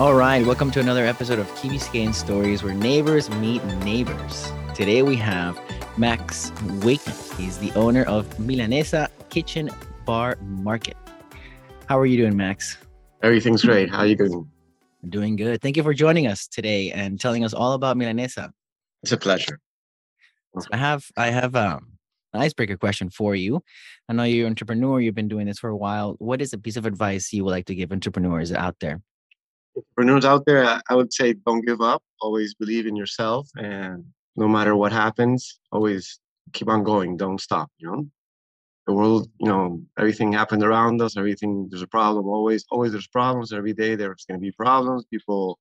All right, welcome to another episode of Key Biscayne Stories where neighbors meet neighbors. Today we have Max Wakeman. He's the owner of Milanesa Kitchen Bar Market. How are you doing, Max? Everything's great. How are you doing? Doing good. Thank you for joining us today and telling us all about Milanesa. It's a pleasure. So I have I have um, an icebreaker question for you. I know you're an entrepreneur. You've been doing this for a while. What is a piece of advice you would like to give entrepreneurs out there? Entrepreneurs out there, I- would say don't give up. Always believe in yourself, and no matter what happens, always keep on going. Don't stop. You know, the world. You know, everything happened around us. Everything there's a problem. Always, always there's problems. Every day there's going to be problems. People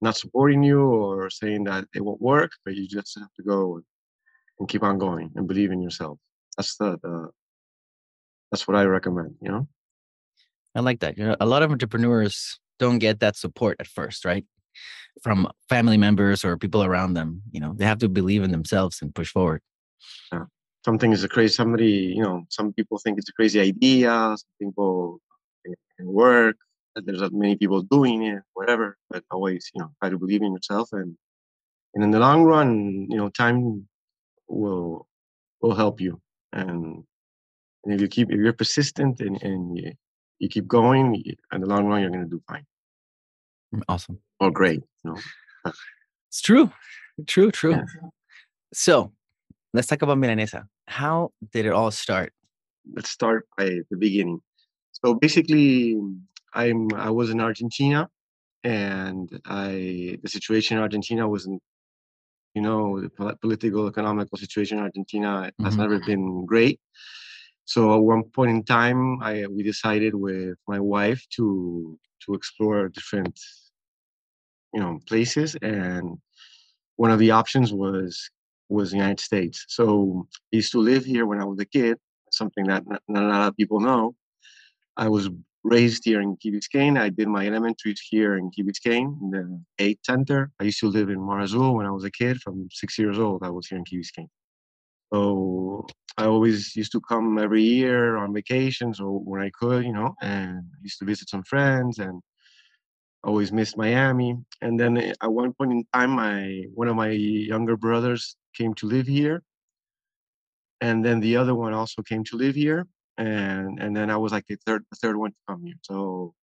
not supporting you or saying that it won't work, but you just have to go and keep on going and believe in yourself. That's the, the that's what I recommend. You know. I like that. You know, a lot of entrepreneurs don't get that support at first, right? From family members or people around them. You know, they have to believe in themselves and push forward. something is a crazy somebody you know some people think it's a crazy idea some people think it can work there's not many people doing it whatever but always you know try to believe in yourself and and in the long run you know time will will help you and, and if you keep if you're persistent and, and you, you keep going in the long run you're going to do fine Awesome. or great you know It's true. True, true. Yeah. So let's talk about Milanesa. How did it all start? let's start by the beginning. So basically, I'm I was in Argentina, and I the situation in Argentina wasn't, you know, the political economical situation in Argentina has Mhm. never been great. So at one point in time, I we decided with my wife to to explore different, you know, places, and one of the options was was the United States. So I used to live here when I was a kid, something that not, not a lot of people know. I was raised here in Key Biscayne. I did my elementaries here in Key Biscayne, in the 8th Center. I used to live in Marazul when I was a kid. From six years old, I was here in Key Biscayne. So I always used to come every year on vacations or when I could, you know, and I used to visit some friends and always missed Miami. And then at one point in time, my one of my younger brothers came to live here. And then the other one also came to live here. And and then i was like the third the third one to come here. So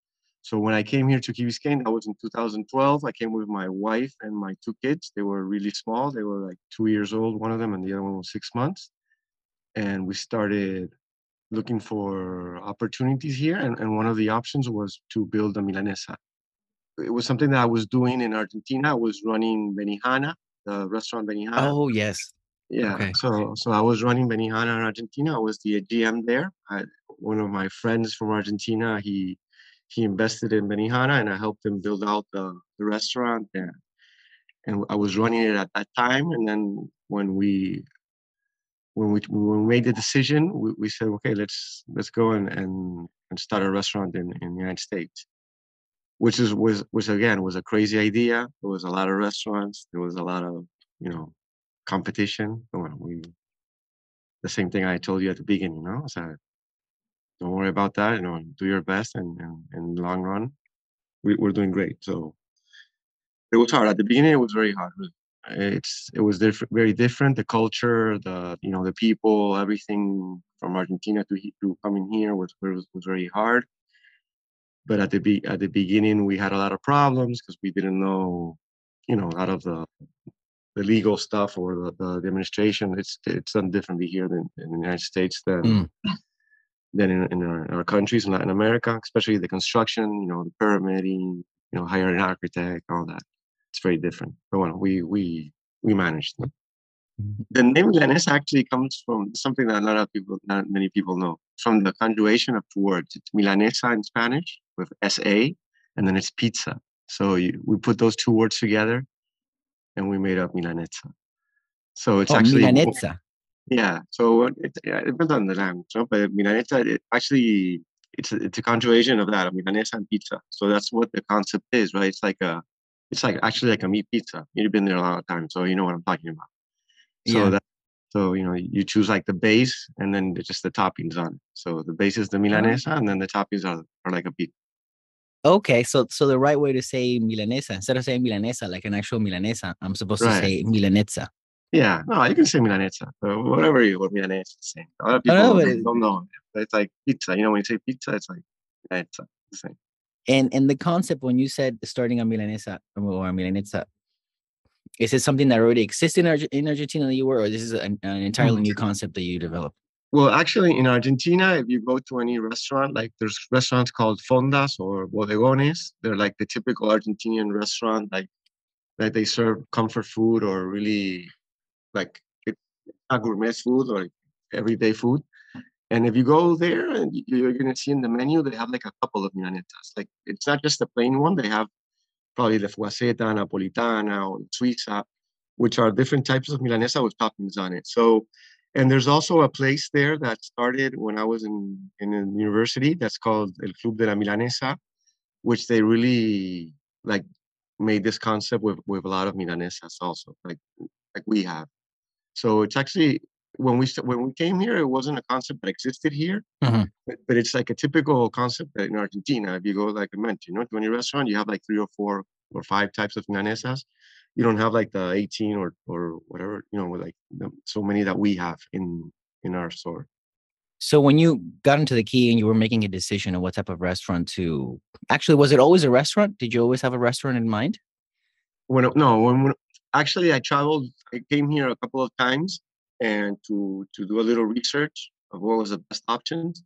so when i came here to key biscayne that was in 2012 i came with my wife and my two kids. They were really small. They were like two years old one of them and the other one was six months and we started looking for opportunities here and, and one of the options was to build a milanesa it was something that i was doing in argentina i was running benihana the restaurant benihana Oh, yes. yeah. Okay. So so I was running Benihana in Argentina. I was the GM there. I, one of my friends from Argentina, he he invested in Benihana and I helped him build out the, the restaurant and and I was running it at that time. And then when we when we when we made the decision, we, we said, okay, let's let's go and, and and start a restaurant in, in the United States. Which is was was again was a crazy idea. There was a lot of restaurants. There was a lot of you know competition. Well, we the same thing I told you at the beginning, you know. So don't worry about that. You know, do your best, and, in the long run, we, we're doing great. So it was hard at the beginning. It was very hard. It's it was different, very different. The culture, the you know, the people, everything from Argentina to to coming here was was, was very hard. But at the be, at the beginning, we had a lot of problems because we didn't know, you know, a lot of the the legal stuff or the, the, the administration. It's it's done differently here than in the United States than Mm. than in, in our, our countries in Latin America, especially the construction, you know, the permitting, you know, hiring an architect, all that. It's very different. But well, we we we managed. Mhm. The name Milanesa actually comes from something that a lot of people, not many people know, from the conjugation of two words. It's Milanesa in Spanish with S A, and then it's pizza. So you, we put those two words together, and we made up Milanesa. So it's Oh, actually Milanesa. yeah. So it, yeah, it depends on the language, no? but Milanesa it actually it's a, it's a conjugation of that, Milanesa and pizza. So that's what the concept is, right? It's like a it's like actually like a meat pizza. You've been there a lot of times, so you know what I'm talking about. So Yeah. that so you know you choose like the base and then just the toppings on. it. So the base is the uh-huh. Milanesa, and then the toppings are, are like a pizza. Okay, so so the right way to say milanesa instead of saying milanesa like an actual milanesa, I'm supposed Right. to say milanesa. Yeah, no, you can say milanesa, whatever you what milanesa is saying. A lot of people know, don't, it- don't know. It's like pizza. You know, when you say pizza, it's like milanesa. The same. And and the concept when you said starting a milanesa or a milanesa, is it something that already exists in, Arge- in Argentina that you were, or this is an, an entirely Mm. new concept that you developed? Well, actually, in Argentina, if you go to any restaurant, like there's restaurants called fondas or bodegones. They're like the typical Argentinian restaurant, like that they serve comfort food or really like it's not gourmet food or everyday food. And if you go there, and you're gonna see in the menu they have like a couple of milanesas. Like it's not just the plain one. They have probably the fugazzeta, napolitana, or suiza, which are different types of milanesa with toppings on it. So, and there's also a place there that started when I was in in university. That's called El Club de la Milanesa, which they really like made this concept with with a lot of milanesas also, like like we have. So it's actually when we when we came here, it wasn't a concept that existed here, Mhm. but, but it's like a typical concept in Argentina. If you go like I mentioned, you know, to any restaurant, you have like three or four or five types of milanesas. You don't have like the 18 or or whatever, you know, like the, so many that we have in in our store. So when you got into the key and you were making a decision on what type of restaurant to actually was it always a restaurant? Did you always have a restaurant in mind? when no when, when actually I traveled I came here a couple of times and to to do a little research of what was the best options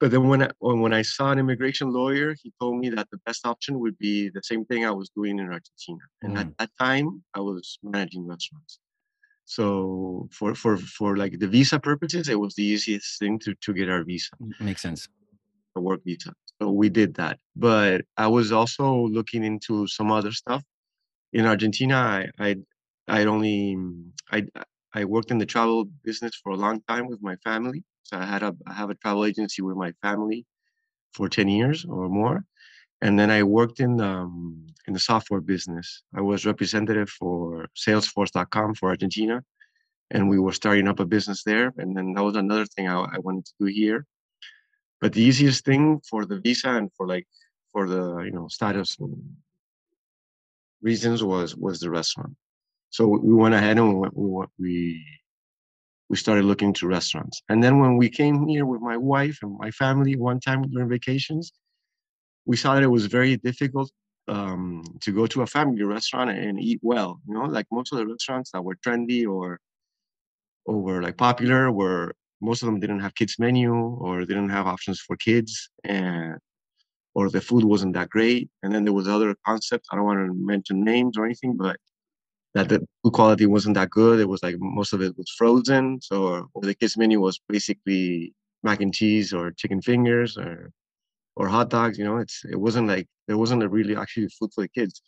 but then when I, when I saw an immigration lawyer he told me that the best option would be the same thing I was doing in Argentina and at mm. that time I was managing restaurants so for for for like the visa purposes it was the easiest thing to to get our visa Makes sense. a work visa. So we did that. But I was also looking into some other stuff. In Argentina, I I I'd only I I worked in the travel business for a long time with my family. So I had a I have a travel agency with my family for 10 years or more. And then I worked in um, in the software business. I was representative for Salesforce.com for Argentina, and we were starting up a business there. And then that was another thing I, I wanted to do here but the easiest thing for the visa and for like for the you know status reasons was was the restaurant so we went ahead and we went- we we started looking to restaurants. And then when we came here with my wife and my family one time during vacations we saw that it was very difficult um, to go to a family restaurant and eat well you know like most of the restaurants that were trendy or or were like popular were most of them didn't have kids menu or didn't have options for kids and or the food wasn't that great. And then there was other concepts i don't want to mention names or anything but that the food quality wasn't that good. It was like most of it was frozen. So the kids menu was basically mac and cheese or chicken fingers or or hot dogs you know? It's it wasn't like there wasn't a really actually food for the kids.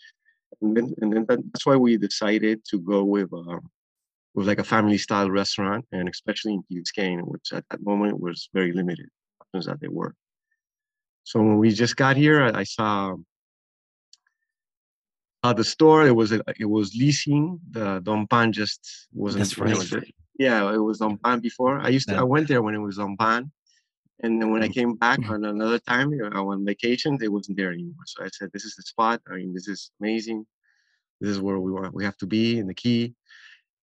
And then and then that, that's why we decided to go with um, with like a family style restaurant, and especially in Key Biscayne, which at that moment was very limited options that they were. So when we just got here, I, I saw the store. It was a, it was leasing. The Don Pan just wasn't. That's right. yeah, it was Don Pan before. I used to. Yeah. I went there when it was Don Pan, and then when I Mhm. came back on another time, you know, on vacations, it wasn't there anymore. So I said, "This is the spot. I mean, this is amazing. This is where we want. We have to be in the key."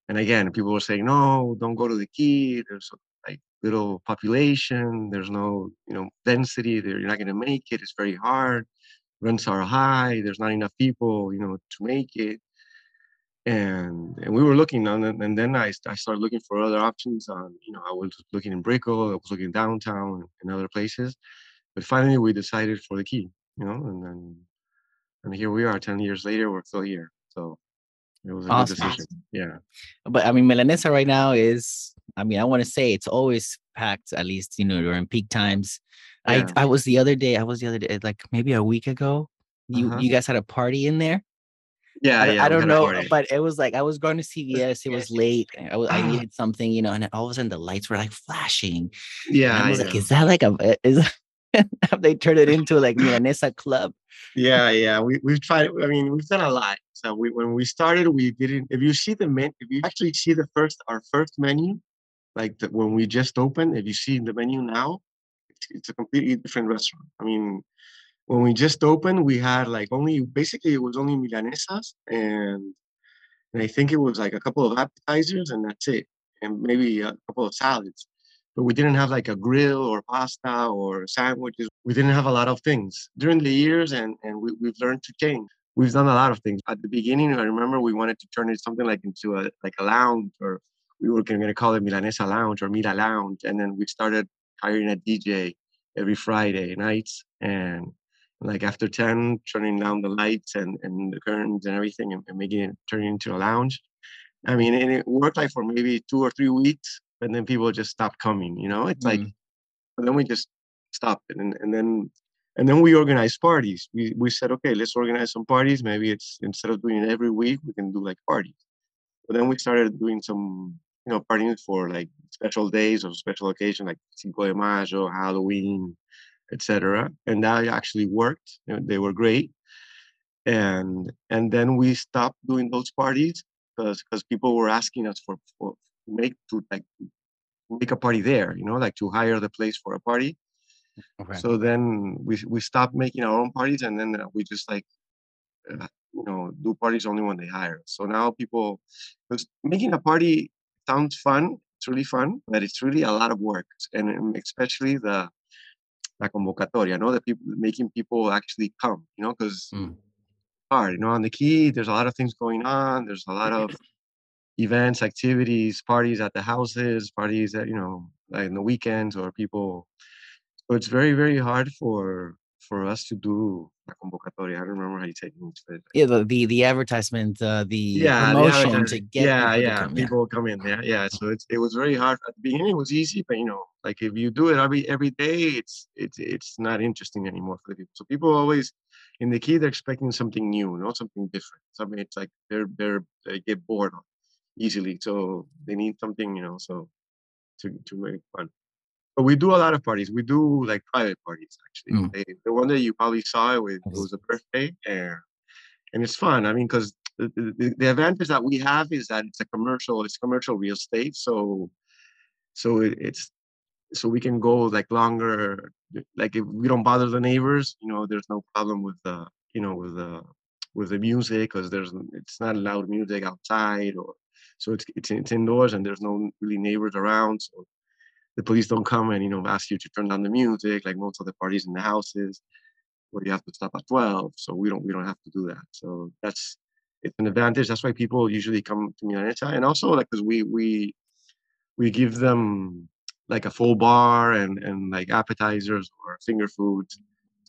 And again, people were saying, "No, don't go to the key. There's like little population. There's no, you know, density. There, you're not going to make it. It's very hard. Rents are high. There's not enough people, you know, to make it." And and we were looking on it, and then I I started looking for other options. On you know, I was looking in Brickell. I was looking downtown and other places. But finally, we decided for the key. You know, and then and here we are. Ten years later, we're still here. So it was a Awesome. good decision. Yeah. But I mean, Milanesa right now is, I mean, I want to say it's always packed, at least, you know, during peak times. Yeah. I I was the other day, I was the other day, like maybe a week ago. You Uh-huh. you guys had a party in there. Yeah, I, don't- yeah. I don't know, but it was like I was going to CVS. It was late. I, was, I Ah. needed something, you know, and all of a sudden the lights were like flashing. And yeah, I was yeah. like, is that like a is have they turned it into like Milanesa club? yeah, yeah. We we've tried. I mean, we've done a lot. So we when we started, we didn't. If you see the men, if you actually see the first our first menu, like the, when we just opened, if you see the menu now, it's, a completely different restaurant. I mean, when we just opened, we had like only basically it was only milanesas and and I think it was like a couple of appetizers and that's it, and maybe a couple of salads. But we didn't have like a grill or pasta or sandwiches. We didn't have a lot of things during the years, and and we, we've learned to change. We've done a lot of things. At the beginning, I remember we wanted to turn it something like into a like a lounge, or we were going to call it Milanesa Lounge or Mira Lounge, and then we started hiring a DJ every Friday nights and like after 10 turning down the lights and, and the curtains and everything and, and making it turn into a lounge. I mean and it worked like for maybe two or three weeks and then people just stopped coming you know? It's mm. like and then we just stopped it and, and then and then we organized parties. We, we said okay let's organize some parties. Maybe it's instead of doing it every week we can do like parties. But then we started doing some you know parties for like special days or special occasion like Cinco de Mayo, Halloween, etc. And that actually worked. You know, they were great. And and then we stopped doing those parties because because people were asking us for, for make to like make a party there, you know, like to hire the place for a party. Okay. So then we we stopped making our own parties, and then we just like uh, you know do parties only when they hire. So now people, because making a party sounds fun, it's really fun, but it's really a lot of work, and especially the la convocatoria, know, the people making people actually come, you know, because mm. hard, you know, on the key, there's a lot of things going on. There's a lot of events, activities, parties at the houses, parties at, you know, like in the weekends or people. So it's very, very hard for for us to do la convocatoria. I don't remember how you say it. Yeah, the the, the advertisement, uh, the yeah, promotion the to get yeah, people yeah, to come, people yeah. come in there. Yeah, so it's it was very hard at the beginning. It was easy, but you know, like if you do it every every day, it's it's it's not interesting anymore for the people. So people always in the key they're expecting something new, not something different. Something it's like they're they're they get bored easily, so they need something, you know, so to to make fun. But we do a lot of parties. We do like private parties actually. Mm. They, the one that you probably saw it, with, it was a birthday, and and it's fun. I mean, because the, the, the, advantage that we have is that it's a commercial, it's commercial real estate. So so it, it's so we can go like longer. Like if we don't bother the neighbors, you know, there's no problem with the you know with the with the music because there's it's not loud music outside or so it's, it's it's indoors and there's no really neighbors around. So the police don't come and you know ask you to turn down the music like most of the parties in the houses where you have to stop at 12 so we don't we don't have to do that. So that's it's an advantage that's why people usually come to Milanesa and also like because we we we give them like a full bar and and like appetizers or finger foods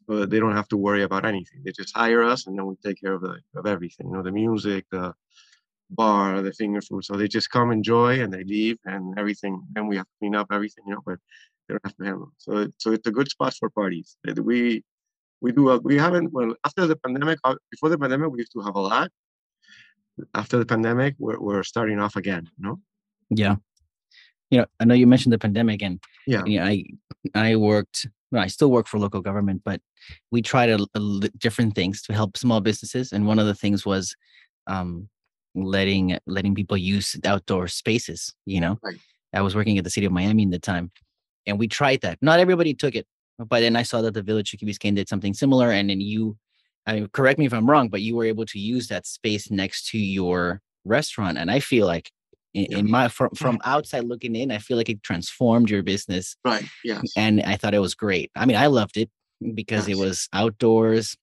but they don't have to worry about anything. They just hire us and then we take care of the, of everything you know the music the bar, the finger food. So they just come enjoy and they leave and everything. And we have to clean up everything, you know, but they don't have to handle. So so it's a good spot for parties. We we do a, we haven't well after the pandemic uh, before the pandemic we used to have a lot. After the pandemic, we're we're starting off again, you know? Yeah. You know, I know you mentioned the pandemic and yeah, you know, I I worked well, I still work for local government, but we tried a, a, different things to help small businesses. And one of the things was um, letting letting people use outdoor spaces you know right. i was working at the city of miami in the time and we tried that not everybody took it but then i saw that the village of Key Biscayne did something similar and then you i mean correct me if i'm wrong but you were able to use that space next to your restaurant and i feel like in, yeah. in my from, from outside looking in i feel like it transformed your business right yeah and i thought it was great i mean i loved it because yes. it was outdoors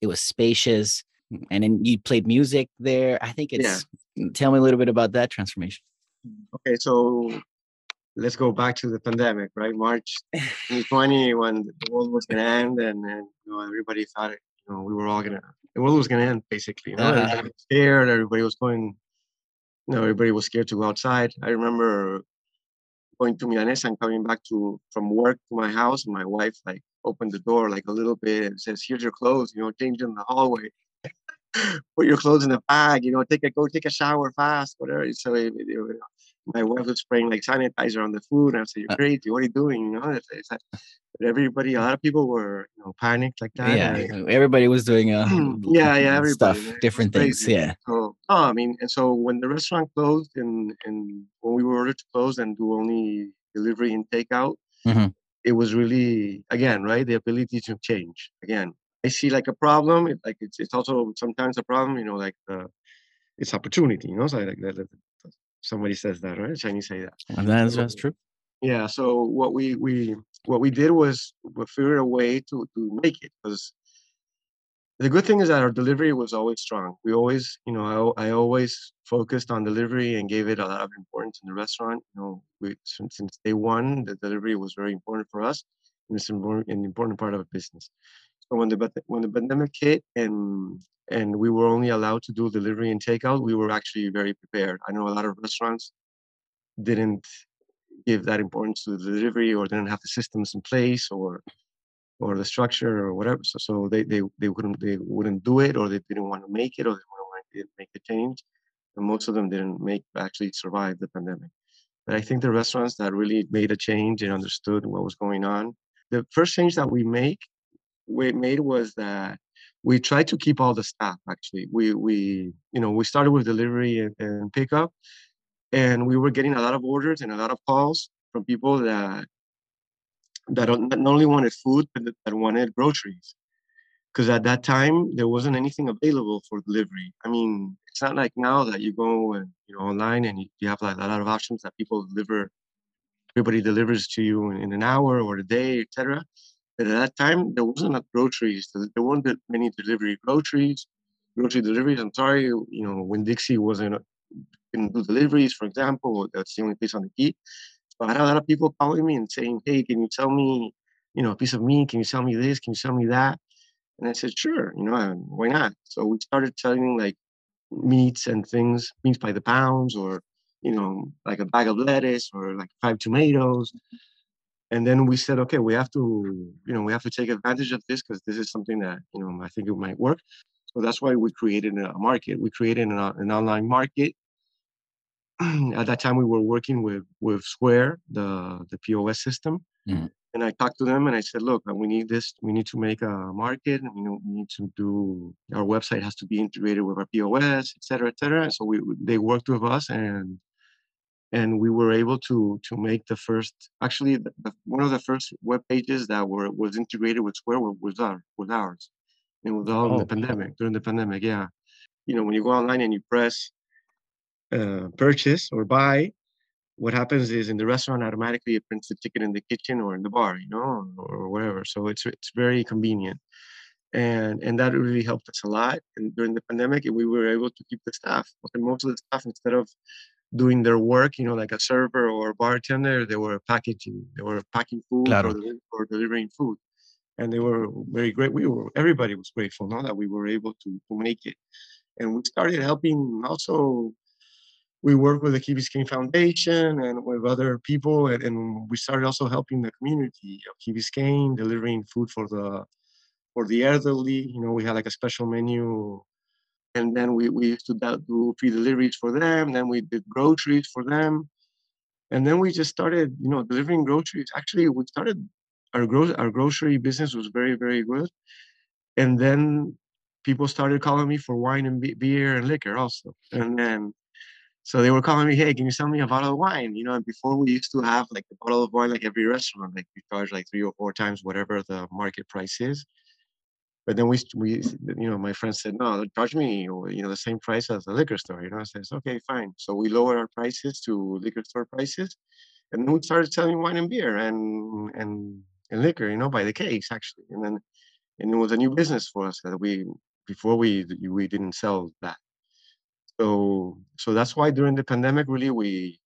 it was spacious and then you played music there. I think it's. Yeah. Tell me a little bit about that transformation. Okay, so let's go back to the pandemic, right? March 2020, when the world was going to end, and, and you know, everybody thought it, you know, we were all gonna, the world was gonna end, basically. You know, uh-huh. everybody was scared. Everybody was going, you know, everybody was scared to go outside. I remember going to Milanesa and coming back to from work to my house, and my wife like opened the door like a little bit and says, "Here's your clothes," you know, change in the hallway put your clothes in a bag, you know, take a go take a shower fast, whatever. So it, it, my wife was spraying like sanitizer on the food, and I said, "You're uh crazy! What are you doing?" You know, it's, it's like, but everybody, a lot of people were, you know, panicked like that. Yeah, and, everybody was doing uh, yeah, yeah, everybody, stuff, different things. Yeah. So, oh, I mean, and so when the restaurant closed, and and when we were ordered to close and do only delivery and takeout, mm-hmm. it was really again right the ability to change again i see like a problem it, like it's, it's also sometimes a problem you know like uh, it's opportunity you know so like that, somebody says that right chinese say that and that's, so, that's true yeah so what we we what we did was we figured a way to to make it because the good thing is that our delivery was always strong. We always, you know, I, I always focused on delivery and gave it a lot of importance in the restaurant. You know, we, since, since day one, the delivery was very important for us, and it's an important part of a business. When the when the pandemic hit and and we were only allowed to do delivery and takeout, we were actually very prepared. I know a lot of restaurants didn't give that importance to the delivery or didn't have the systems in place or or the structure or whatever. So, so they, they, they wouldn't they wouldn't do it or they didn't want to make it or they wouldn't want to make the change. And most of them didn't make actually survive the pandemic. But I think the restaurants that really made a change and understood what was going on. The first change that we make we made was that we tried to keep all the staff actually. We we you know we started with delivery and, and pickup and we were getting a lot of orders and a lot of calls from people that that not only wanted food but that wanted groceries. Because at that time there wasn't anything available for delivery. I mean it's not like now that you go and you know online and you, have like a lot of options that people deliver everybody delivers to you in, in an hour or a day etc but at that time there wasn't enough groceries there weren't that many delivery groceries grocery deliveries i'm sorry you know Winn-Dixie wasn't can do deliveries for example that's the only place on the key so I had a lot of people calling me and saying, "Hey, can you tell me, you know, a piece of meat? Can you tell me this? Can you tell me that?" And I said, "Sure, you know, um, why not?" So we started selling like meats and things, meats by the pounds, or you know, like a bag of lettuce or like five tomatoes. And then we said, okay, we have to, you know, we have to take advantage of this because this is something that, you know, I think it might work. So that's why we created a market. We created an, an online market at that time we were working with with Square, the the POS system, mm. and I talked to them and I said, look, we need this. We need to make a market. And, you know, we need to do our website has to be integrated with our POS, et cetera, et cetera. So we they worked with us and and we were able to to make the first actually the, the, one of the first web pages that were was integrated with Square was our was ours. It was all oh. in the pandemic during the pandemic. Yeah, you know when you go online and you press uh, purchase or buy, what happens is in the restaurant automatically it prints the ticket in the kitchen or in the bar, you know, or, or wherever. So it's it's very convenient, and and that really helped us a lot. And during the pandemic, we were able to keep the staff. And most of the staff, instead of doing their work, you know, like a server or a bartender, they were packaging, they were packing food claro. or, or delivering food, and they were very great. We were everybody was grateful, now that we were able to to make it, and we started helping also we work with the Key Biscayne Foundation and with other people, and, and, we started also helping the community of Key Biscayne, delivering food for the for the elderly. You know, we had like a special menu, and then we, we used to do free deliveries for them. Then we did groceries for them, and then we just started, you know, delivering groceries. Actually, we started our gro- our grocery business was very very good, and then people started calling me for wine and beer and liquor also, and then so they were calling me, hey, can you sell me a bottle of wine? You know, and before we used to have like a bottle of wine like every restaurant, like we charge like three or four times whatever the market price is. But then we, we, you know, my friend said, no, charge me, you know, the same price as the liquor store. You know, I said, okay, fine. So we lowered our prices to liquor store prices, and then we started selling wine and beer and and and liquor, you know, by the case actually. And then, and it was a new business for us that we before we we didn't sell that so so that's why during the pandemic really we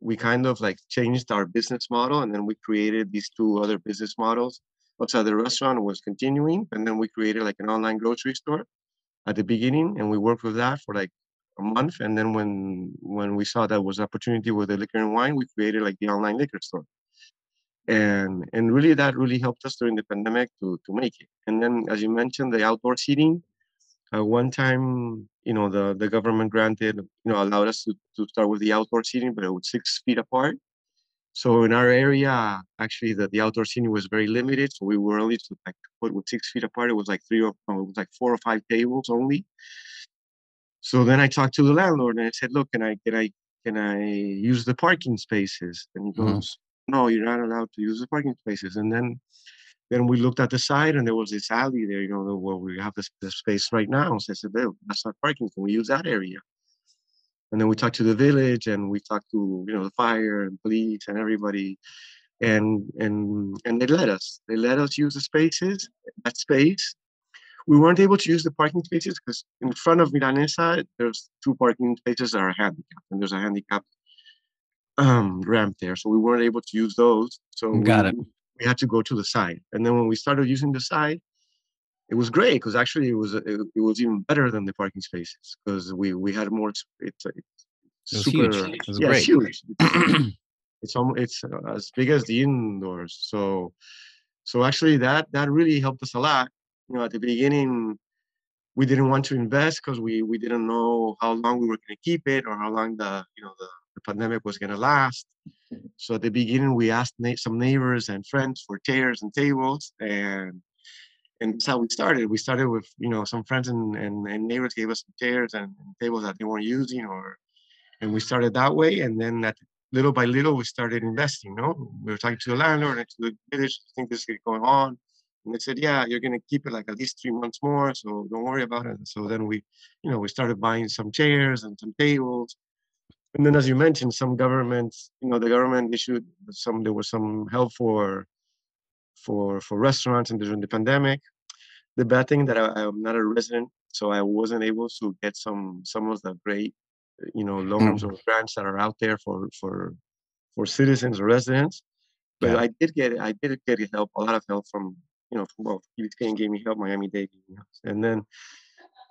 we kind of like changed our business model and then we created these two other business models outside the restaurant was continuing and then we created like an online grocery store at the beginning and we worked with that for like a month and then when when we saw that was opportunity with the liquor and wine we created like the online liquor store and and really that really helped us during the pandemic to to make it and then as you mentioned the outdoor seating uh, one time, you know, the, the government granted, you know, allowed us to, to start with the outdoor seating, but it was six feet apart. So in our area, actually, the, the outdoor seating was very limited. So we were only to like put with six feet apart. It was like three or no, it was like four or five tables only. So then I talked to the landlord and I said, "Look, can I can I can I use the parking spaces?" And he mm-hmm. goes, no, you're not allowed to use the parking spaces. And then then we looked at the side and there was this alley there, you know, where we have this, this space right now. So I said, that's not parking. Can we use that area? And then we talked to the village and we talked to, you know, the fire and police and everybody. And and and they let us. They let us use the spaces, that space. We weren't able to use the parking spaces because in front of Milanesa, there's two parking spaces that are handicapped, and there's a handicapped um, ramp there. So we weren't able to use those. So got we, it. We had to go to the side. And then when we started using the side, it was great because actually it was it, it, was even better than the parking spaces because we we had more. It's, it's it was super, huge. It yeah, great. Huge. it's almost it's uh, as big as the indoors. So so actually that that really helped us a lot. You know, at the beginning, we didn't want to invest because we we didn't know how long we were going to keep it or how long the you know the the pandemic was going to last. So at the beginning, we asked na- some neighbors and friends for chairs and tables, and and that's how we started. We started with you know some friends and, and, and neighbors gave us chairs and, and, tables that they weren't using, or and we started that way. And then that little by little, we started investing. You know, we were talking to the landlord and to the village. I think this is going on. And they said, yeah, you're going to keep it like at least three months more. So don't worry about it. So then we, you know, we started buying some chairs and some tables and then as you mentioned some governments you know the government issued some there was some help for for for restaurants and during the pandemic the bad thing that I, am not a resident so i wasn't able to get some some of the great you know loans mm. or grants that are out there for for for citizens or residents but yeah. i did get i did get help a lot of help from you know from well Key gave me help miami dade and then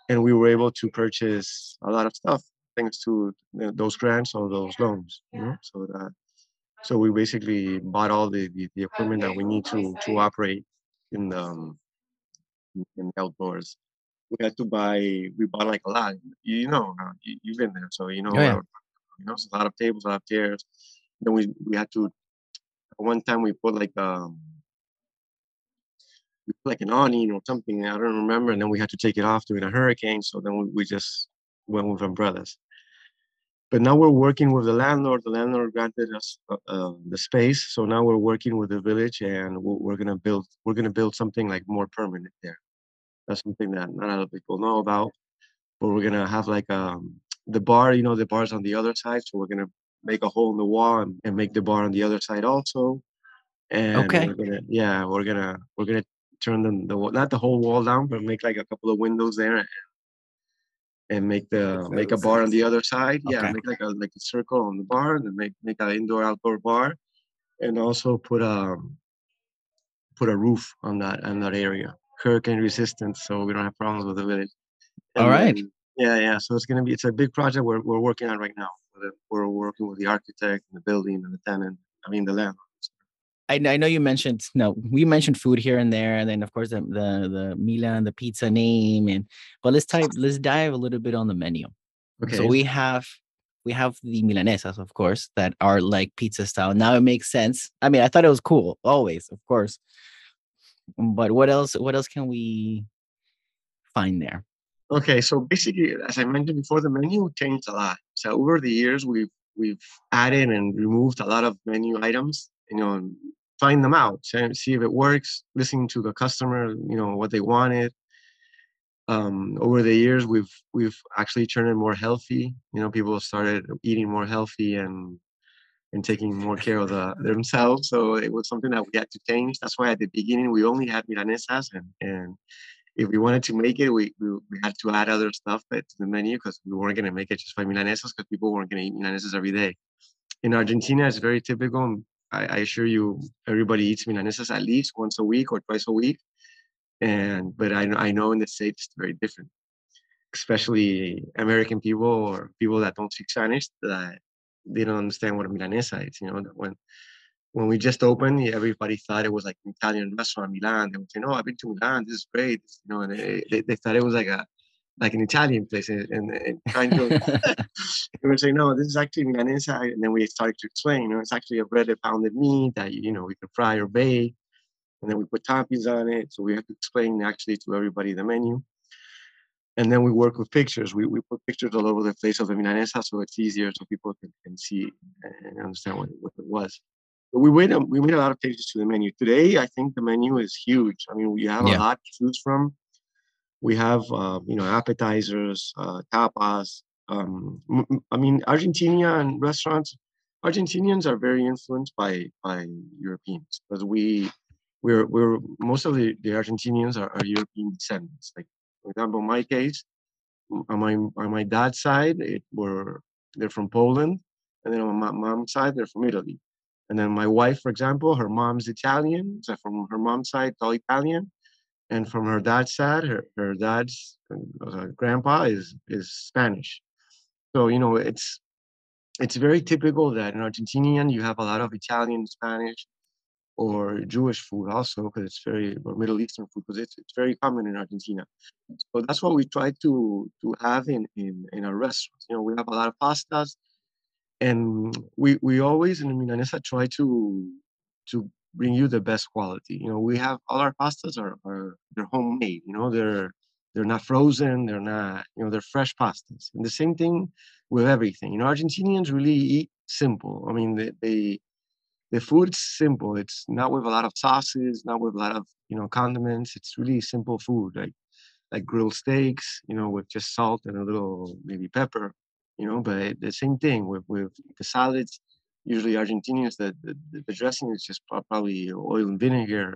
and we were able to purchase a lot of stuff thanks to those grants or those loans. You know? So that so we basically bought all the, the, the equipment that we need to to operate in the um, in the outdoors. We had to buy. We bought like a lot. You know, uh, you, you've been there, so you know. Oh, yeah. You know, a lot of tables, a lot of chairs. Then we we had to. One time we put like um we put like an awning or something. I don't remember. And then we had to take it off during a hurricane. So then we, we just went with umbrellas. But now we're working with the landlord. The landlord granted us uh, uh, the space, so now we're working with the village, and we're, we're gonna build. We're gonna build something like more permanent there. That's something that not a lot of people know about. But we're gonna have like um, the bar. You know, the bar's on the other side, so we're gonna make a hole in the wall and, and make the bar on the other side also. And okay. we're gonna, yeah, we're gonna we're gonna turn the, the not the whole wall down, but make like a couple of windows there and and make the make a bar on the other side. Okay. Yeah, make like a like a circle on the bar, and then make make an indoor outdoor bar, and also put a um, put a roof on that on that area, hurricane resistant, so we don't have problems with the village. And All right. Then, yeah, yeah. So it's gonna be it's a big project we're we're working on right now. We're working with the architect and the building and the tenant. I mean the land. I, I know you mentioned no, we mentioned food here and there, and then of course the the the Milan, the pizza name, and but let's type let's dive a little bit on the menu. Okay. So we have we have the milanesas, of course, that are like pizza style. Now it makes sense. I mean, I thought it was cool, always, of course. But what else? What else can we find there? Okay, so basically, as I mentioned before, the menu changed a lot. So over the years, we've we've added and removed a lot of menu items. You know, find them out, see if it works, listening to the customer, you know, what they wanted. Um, over the years, we've we've actually turned it more healthy. You know, people started eating more healthy and and taking more care of the, themselves. So it was something that we had to change. That's why at the beginning we only had milanesas, and and if we wanted to make it, we we, we had to add other stuff to the menu because we weren't going to make it just by milanesas because people weren't going to eat milanesas every day. In Argentina, it's very typical. I, I assure you, everybody eats milanesas at least once a week or twice a week. And but I, I know in the states it's very different, especially American people or people that don't speak Spanish that they don't understand what a milanesa is. You know, when when we just opened, everybody thought it was like an Italian restaurant, Milan. They would say, "No, I've been to Milan. This is great." You know, and they, they, they thought it was like a like an Italian place, and, and kind of we were saying, no, this is actually milanesa, and then we started to explain, you know, it's actually a breaded pounded meat that you know we can fry or bake, and then we put toppings on it. So we have to explain actually to everybody the menu, and then we work with pictures. We we put pictures all over the place of the milanesa, so it's easier so people can, can see and understand what, what it was. we made a, we made a lot of changes to the menu. Today, I think the menu is huge. I mean, we have Yeah. a lot to choose from. We have uh, you know appetizers, uh, tapas. Um, I mean, and restaurants. Argentinians are very influenced by by Europeans because we we're we're most of the, the Argentinians are, are European descendants. Like for example, my case, on my on my dad's side, it were they're from Poland, and then on my mom's side, they're from Italy. And then my wife, for example, her mom's Italian, so from her mom's side, all Italian, and from her dad's side, her, her dad's uh, grandpa is is Spanish. So you know, it's it's very typical that in Argentinian you have a lot of Italian, Spanish, or Jewish food also because it's very or Middle Eastern food because it's it's very common in Argentina. So that's what we try to to have in in in our restaurants. You know, we have a lot of pastas, and we we always in Milanesa try to to bring you the best quality. You know, we have all our pastas are are they're homemade. You know, they're they're not frozen. They're not you know they're fresh pastas. And the same thing with everything. You know, Argentinians really eat simple. I mean, they, they the food's simple. It's not with a lot of sauces, not with a lot of you know condiments. It's really simple food, like like grilled steaks, you know, with just salt and a little maybe pepper, you know. But the same thing with with the salads. Usually Argentinians, the the, the dressing is just probably oil and vinegar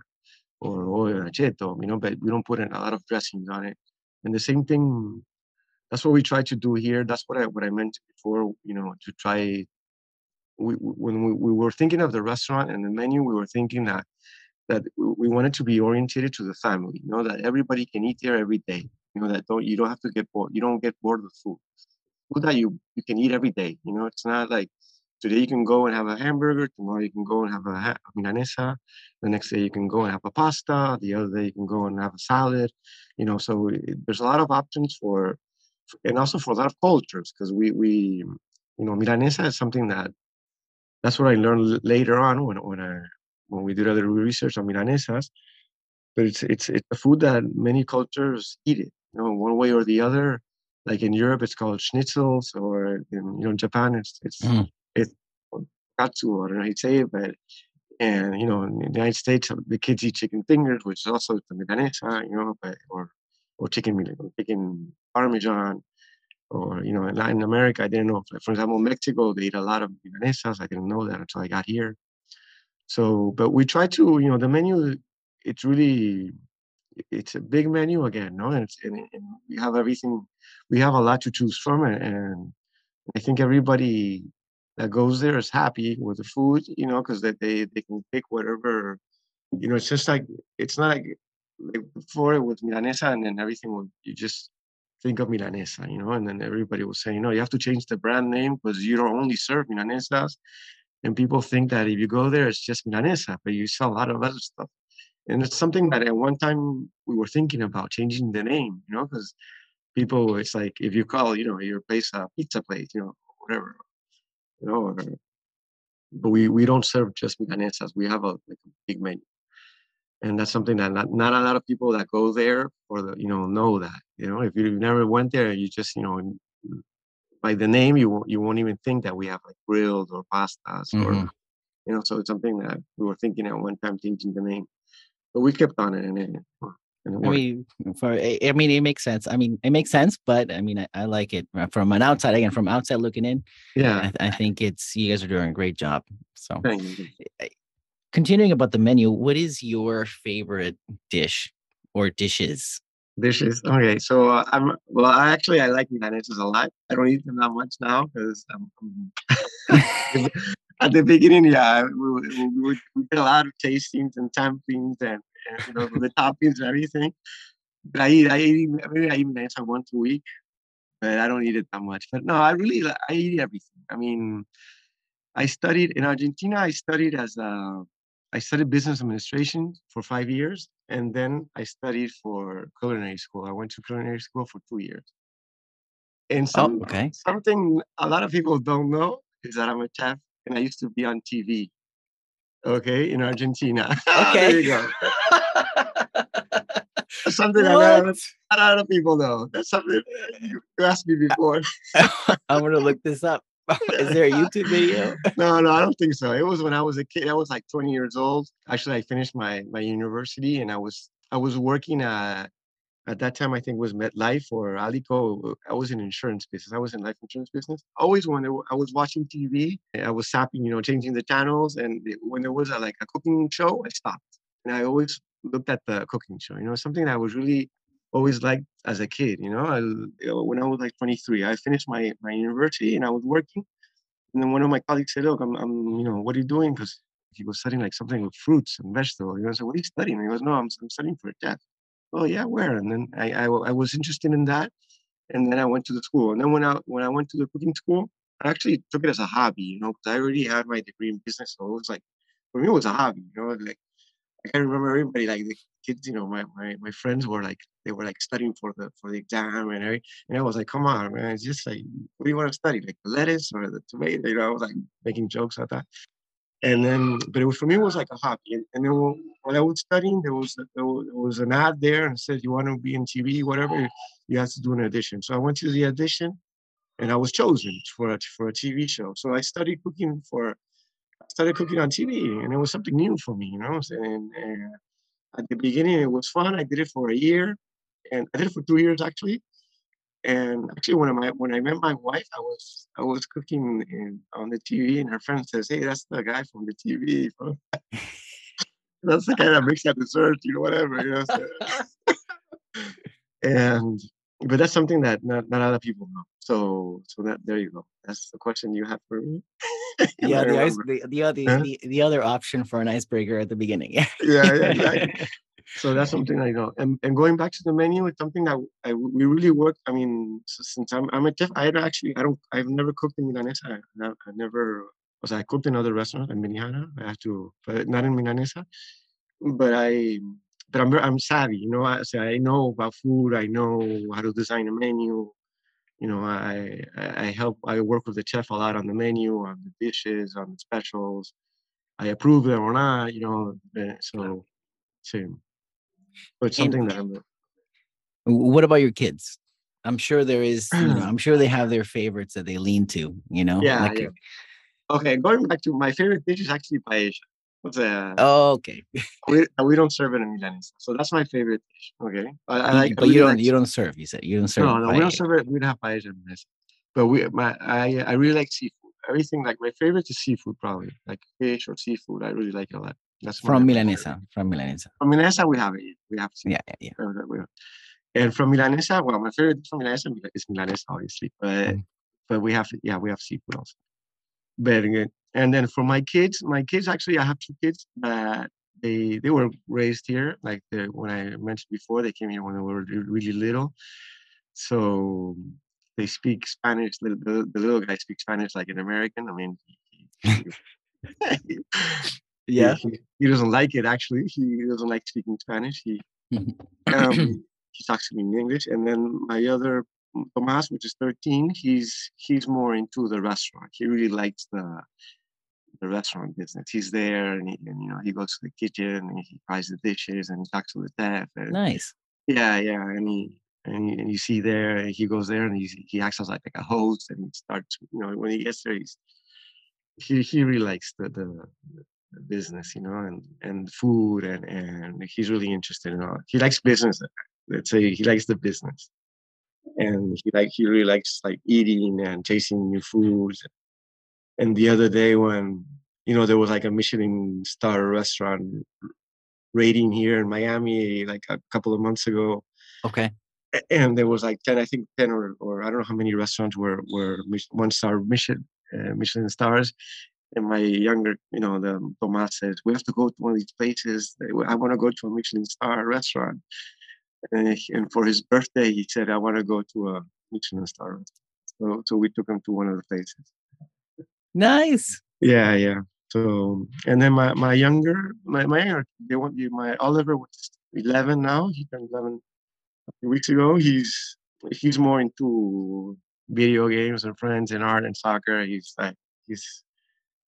or oil and aceto, you know. But we don't put in a lot of dressings on it. And the same thing. That's what we try to do here. That's what I what I meant before. You know, to try we, we- when we, we were thinking of the restaurant and the menu, we were thinking that that we wanted to be orientated to the family. You know that everybody can eat there every day. You know that don't you don't have to get bored. You don't get bored with food. Food that you you can eat every day. You know it's not like today you can go and have a hamburger. Tomorrow you can go and have a, ha- milanesa. The next day you can go and have a pasta. The other day you can go and have a salad. You know so it, there's a lot of options for and also for a lot of cultures because we we you know milanesa is something that that's what I learned later on when when I when we did other research on milanesas. But it's it's it's a food that many cultures eat it, you know, one way or the other. Like in Europe, it's called schnitzels, or in you know Japan, it's it's Mhm. Katsu. It, but and you know in the United States, uh, the kids eat chicken fingers, which is also the milanesa, you know, but or or chicken mil- chicken parmesan or you know in Latin America, I didn't know. If, for example, Mexico, they eat a lot of milanesas. I didn't know that until I got here. So, but we try to, you know, the menu. It's really, it's a big menu again, no, and, and, and we have everything. We have a lot to choose from, and I think everybody that goes there is happy with the food, you know, because they, they they can pick whatever, you know. It's just like it's not like, like before with milanesa, and then everything will you just think of milanesa, you know, and then everybody will say, you know, you have to change the brand name because you don't only serve milanesas, and people think that if you go there, it's just milanesa, but you sell a lot of other stuff. And it's something that at one time we were thinking about changing the name, you know, because people, it's like if you call, you know, your place a pizza place, you know, whatever, you know, or, but we we don't serve just milanesas. We have a like a big menu, and that's something that not, not a lot of people that go there or the you know know that you know if you never went there, you just you know by the name you won't you won't even think that we have like grilled or pastas or Mhm. you know. So it's something that we were thinking at one time changing the name, but we kept on it and it, and it I mean, for I mean, it makes sense. I mean, it makes sense, but I mean, I, I like it Uh, from an outside again, from outside looking in. yeah, I, I think it's you guys are doing a great job. So, continuing about the menu, what is your favorite dish or dishes? Dishes. Okay, so uh, I'm well. I actually I like milanesas a lot. I don't eat them that much now because at the beginning, yeah, we, we, we did a lot of tastings and sampling and, and you know the toppings and everything. But I eat, I eat, maybe I eat milanesa once a week, but I don't eat it that much. But no, I really, I eat everything. I mean, I studied in Argentina. I studied as a, I studied business administration for five years, and then I studied for culinary school. I went to culinary school for two years. And Oh, okay. something a lot of people don't know is that I'm a chef, and I used to be on TV. Okay, in Argentina. Okay. there you go. Something that not, What? not a lot of people know. That's something you asked me before. I'm gonna look this up. Is there a YouTube video? no, no, I don't think so. It was when I was a kid. I was like 20 years old. Actually, I finished my my university, and I was I was working at at that time. I think was MetLife or Alico. Uh, I was in insurance business. I was in life insurance business. Always when I was watching TV, I was zapping, you know, changing the channels, and when there was a, like a cooking show, I stopped, and I always looked at the cooking show. You know, something that I was really always liked as a kid. You know, I, when I was like 23, I finished my my university and I was working. And then one of my colleagues said, "Look, I'm, I'm you know, what are you doing?" Because he was studying like something with fruits and vegetables. You know, I said, "What are you studying?" And he goes, "No, I'm, I'm studying for a chef." Oh yeah, where? And then I, I I was interested in that, and then I went to the school. And then when I when I went to the cooking school, I actually took it as a hobby. You know, because I already had my degree in business, so it was like for me it was a hobby. You know, like I can remember everybody like the kids, you know, my, my my friends were like they were like studying for the for the exam and everything. And I was like, come on, man, it's just like what do you want to study? Like the lettuce or the tomato? You know, I was like making jokes at that. And then, but it was for me, it was like a hobby. And, and then when I was studying, there was there was an ad there and said you want to be in TV, whatever, you have to do an audition. So I went to the audition, and I was chosen for a, for a TV show. So I studied cooking for I started cooking on TV, and it was something new for me, you know. And, and at the beginning, it was fun. I did it for a year, and I did it for two years actually. And actually, when I when I met my wife, I was I was cooking in, on the TV, and her friend says, "Hey, that's the guy from the TV. that's the guy that makes that dessert, you know, whatever." You know. So, and but that's something that not, not a lot of people know. So so that there you go. That's the question you have for me. yeah, the, ice, the, the other huh? the, the other option for an icebreaker at the beginning. yeah, yeah, exactly. So that's something I know. And and going back to the menu, it's something that I we really work. I mean, since I'm I'm a chef, I actually I don't I've never cooked in Milanesa. I, I never was I cooked in other restaurants in Minijana. I have to, but not in Milanesa. But I but I'm I'm savvy. You know, I say I know about food. I know how to design a menu you know, I I help I work with the chef a lot on the menu, on the dishes, on the specials. I approve them or not, you know. Eh, so, same. But something and, that I'm. What about your kids? I'm sure there is. You know, I'm sure they have their favorites that they lean to. You know. Yeah. Like, yeah. Okay, going back to my favorite dish is actually paella. What's a, oh, okay. we, we don't serve it in Milanesa, so that's my favorite dish. Okay, I, I mm, like. But you don't. Like, you don't serve. You said you don't serve. No, no, paella. we don't serve it. We don't have paella in Milanesa. But we, my, I, I really like seafood. Everything like my favorite is seafood, probably like fish or seafood. I really like it a lot. That's from Milanesa. From Milanesa. From Milanesa, we have it. We have seafood. Yeah, yeah, yeah. And from Milanesa, well, my favorite from Milanesa is Milanesa, obviously, but mm. but we have yeah, we have seafood also. Very good. And then for my kids, my kids actually, I have two kids that they they were raised here. Like the, when I mentioned before, they came here when they were really little. So they speak Spanish. The, the, the little guy speaks Spanish like an American. I mean, yeah, he, he, doesn't like it actually. He doesn't like speaking Spanish. He um, he talks to me in English. And then my other Tomas, which is 13, he's he's more into the restaurant. He really likes the the restaurant business. He's there and, he, and you know he goes to the kitchen and he fries the dishes and he talks to the staff. And, nice. Yeah, yeah, and he and, he, and you see there he goes there and he he acts as like, like a host and he starts you know when he gets there he's he he really likes the, the business you know and and food and and he's really interested in all. He likes business. Let's say he likes the business and he like he really likes like eating and tasting new foods and the other day when you know there was like a Michelin star restaurant rating here in Miami like a couple of months ago. Okay. And there was like ten, I think ten or or I don't know how many restaurants were were one star Michelin uh, Michelin stars. And my younger, you know, the Tomas says we have to go to one of these places. I want to go to a Michelin star restaurant. And, and for his birthday, he said, "I want to go to a Michelin star." So, so we took him to one of the places. Nice. Yeah, yeah. So and then my my younger my my younger they want you my Oliver was eleven now. He turned eleven a few weeks ago. He's he's more into video games and friends and art and soccer. He's like he's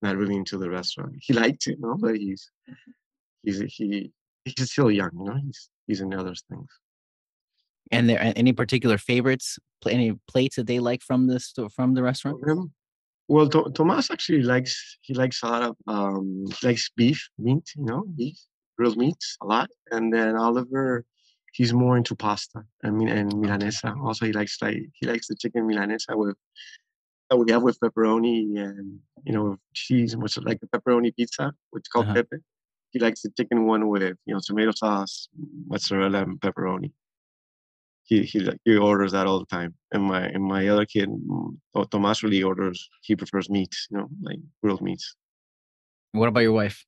not really into the restaurant. He likes it, you know, but he's he's he he's still young, you know. He's he's in other things. And there any particular favorites? Any plates that they like from this from the restaurant? Well, to- Tomas actually likes he likes a lot of um likes beef meat, you know, beef grilled meats a lot, and then Oliver he's more into pasta. I mean, and milanesa. Also, he likes like he likes the chicken milanesa with we have with pepperoni and you know cheese, which is like a pepperoni pizza, which is called Uh-huh. pepe. He likes the chicken one with you know tomato sauce, mozzarella, and pepperoni. He he he orders that all the time. And my and my other kid, oh, Tomas, really orders. He prefers meats, you know, like grilled meats. What about your wife?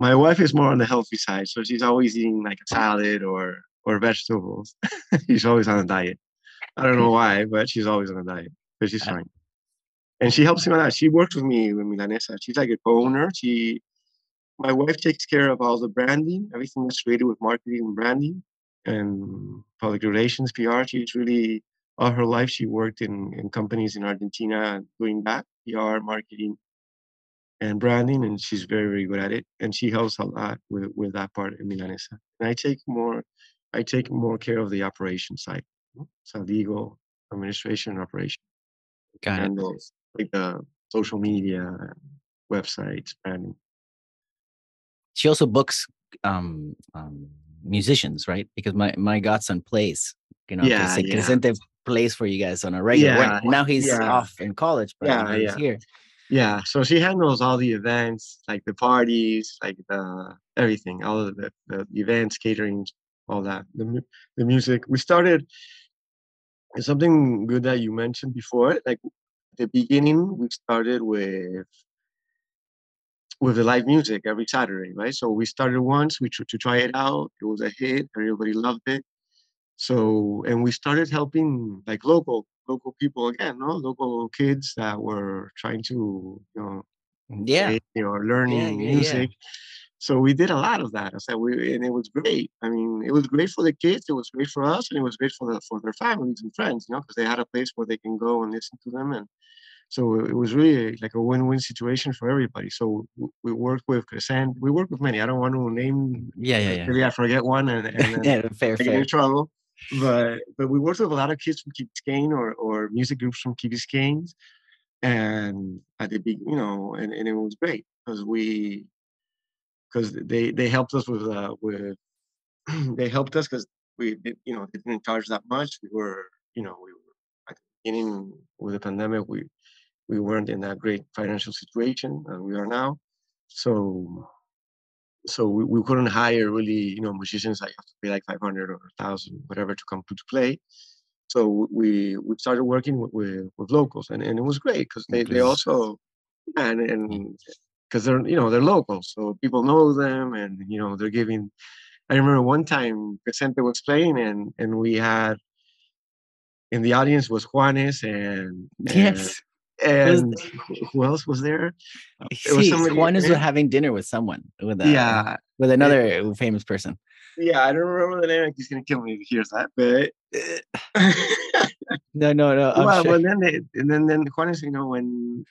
My wife is more on the healthy side, so she's always eating like a salad or or vegetables. she's always on a diet. I don't know why, but she's always on a diet, but she's Uh, fine. And she helps me a lot. She works with me with Milanesa. She's like a co-owner. She, my wife takes care of all the branding, everything that's related with marketing and branding and public relations, PR. She's really all her life she worked in in companies in Argentina doing that PR, marketing, and branding, and she's very very good at it. And she helps a lot with with that part in Milanesa. And I take more, I take more care of the operation side, so legal, administration, and operation Got it. handles like the social media, websites, branding. She also books um, um, musicians, right? Because my my godson plays. You know, Yeah, Cres- yeah. Crescente plays for you guys on a regular. Yeah, way. Now he's yeah. off in college, but Yeah, he's yeah. here. Yeah, so she handles all the events, like the parties, like the everything, all of the, the events, catering, all that. The the music. We started. Something good that you mentioned before. Like the beginning, we started with with the live music every Saturday, right? So we started once, we tr- to try it out. It was a hit. Everybody loved it. So and we started helping like local local people again, no local kids that were trying to you know Yeah. or learning yeah, yeah. music. So we did a lot of that. I said we and it was great. I mean, it was great for the kids. It was great for us, and it was great for the for their families and friends. You know, because they had a place where they can go and listen to them, and so it was really like a win-win situation for everybody. So we worked with Crescente. We work with many. I don't want to name. Yeah, yeah, yeah. Maybe I forget one, and, and yeah, fair, fair. in trouble. But but we worked with a lot of kids from Key Biscayne or or music groups from Key Biscayne, and at the big you know, and, and it was great because we because they they helped us with uh with they helped us because we did, you know they didn't charge that much. We were you know we were at the beginning with the pandemic we we weren't in a great financial situation and we are now. So so we, we couldn't hire really you know musicians that you have to pay like 500 or 1000 whatever to come to, to play so we we started working with with, with locals and, and it was great because they, they also and and mm. because they're you know they're locals so people know them and you know they're giving i remember one time Vicente was playing and and we had in the audience was Juanes and, and Yes. And who- who else was there oh, It was somebody- Juan is having dinner with someone, with a, yeah with another famous person. Yeah, I don't remember the name. He's gonna kill me if he hears that. But No, no, no. I'm well, sure. but then they, and then then Juanes, you know, when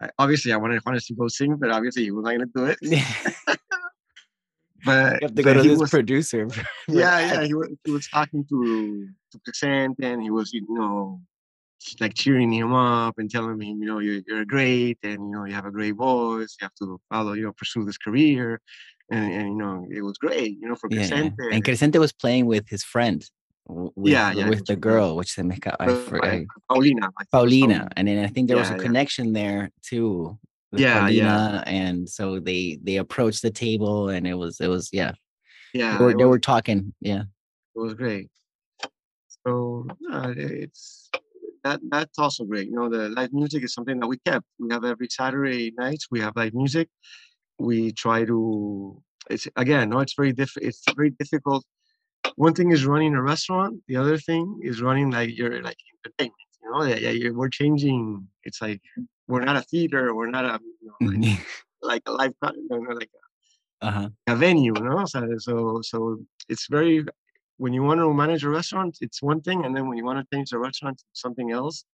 I- obviously I wanted Juanes to go sing, but obviously he was not gonna do it. you But have to but go to he this was, producer. yeah, yeah. He was he was talking to to Crescente and he was you know like cheering him up and telling him you know you're you're great and you know you have a great voice. You have to follow you know pursue this career. And, and you know it was great, you know, for Yeah, yeah. Crescente. And Crescente was playing with his friend, with, Yeah, yeah, with the girl, which se me ca- I uh, Paulina, I Paulina, and then I think there was Yeah, a yeah. connection there too with Yeah, Paulina, yeah. and so they they approached the table, and it was it was yeah, Yeah, they were, they was- were talking, yeah, it was great. So yeah, it's that that's also great. You know, the live music is something that we kept. We have every Saturday nights. We have live music. We try to. It's again, no, it's very diff. It's very difficult. One thing is running a restaurant. The other thing is running like your like entertainment. You know, yeah, yeah, you're, we're changing. It's like we're not a theater. We're not a you know, like, like a live no, no, like uh huh, a venue, no? So, so, so it's very, when you want to manage a restaurant, it's one thing. And then when you want to change the restaurant to something else,